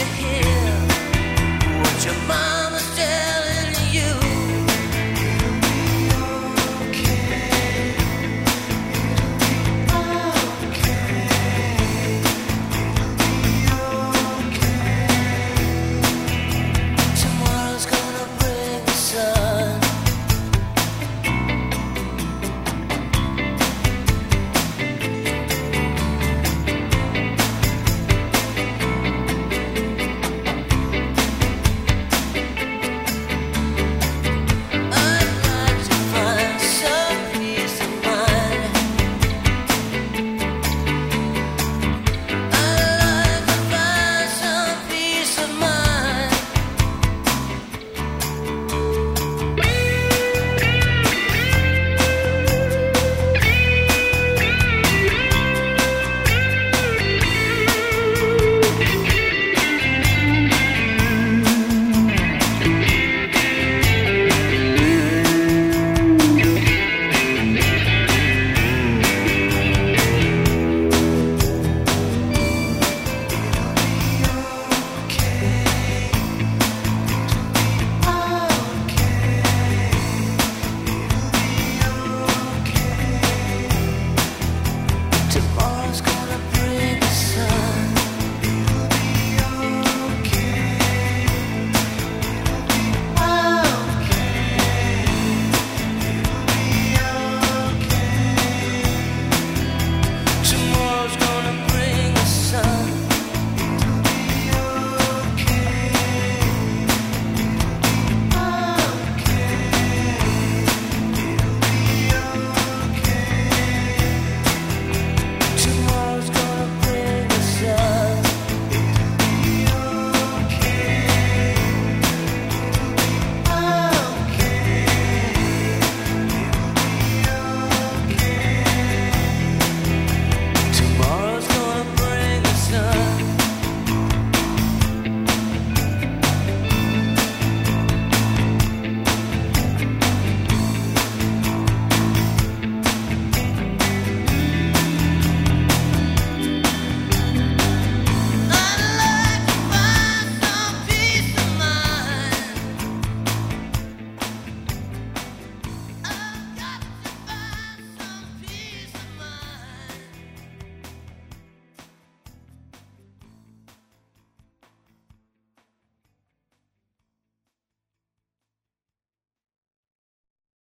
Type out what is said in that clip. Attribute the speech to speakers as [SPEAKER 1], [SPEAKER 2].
[SPEAKER 1] you hear what your mind